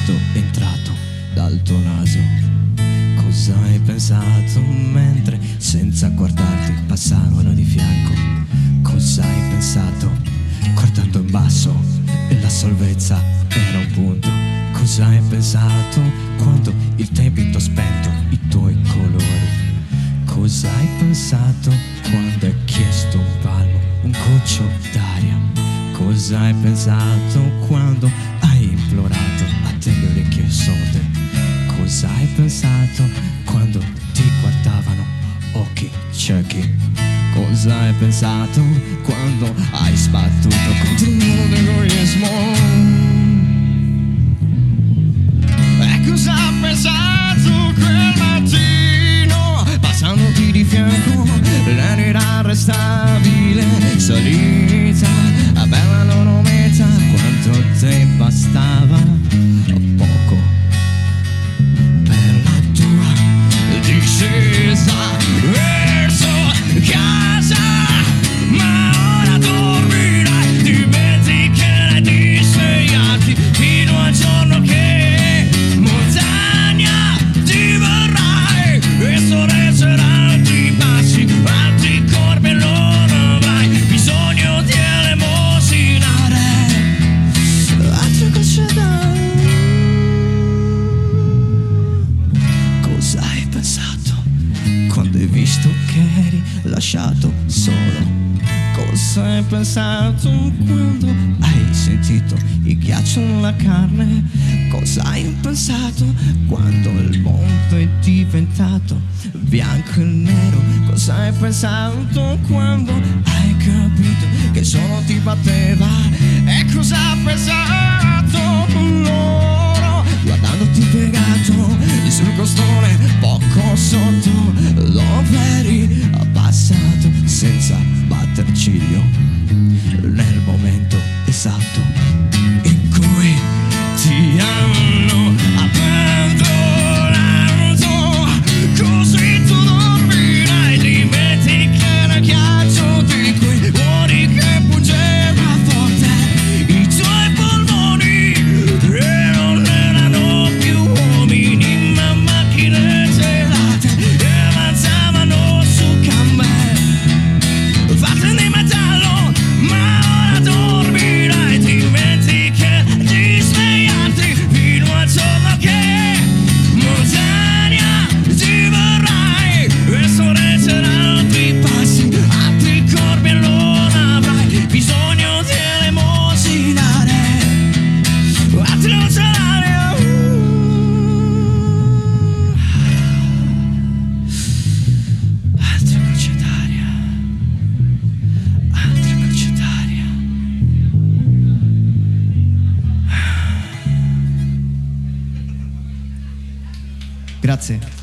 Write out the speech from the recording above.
vento entrato dal tuo naso. Cosa hai pensato mentre senza guardarti passavano di fianco? Cosa hai pensato guardando in basso e la salvezza era un punto? Cosa hai pensato quando il tempo ha spento i tuoi colori? Cosa hai pensato quando hai chiesto un palmo, un goccio d'aria? Cosa hai pensato quando ciechi? Cosa hai pensato quando hai sbattuto contro il muro hai visto che eri lasciato solo? Cosa hai pensato quando hai sentito il ghiaccio nella carne? Cosa hai pensato quando il mondo è diventato bianco e nero? Cosa hai pensato quando hai capito che solo ti batteva? E cosa ha pensato loro guardandoti piegato Grazie.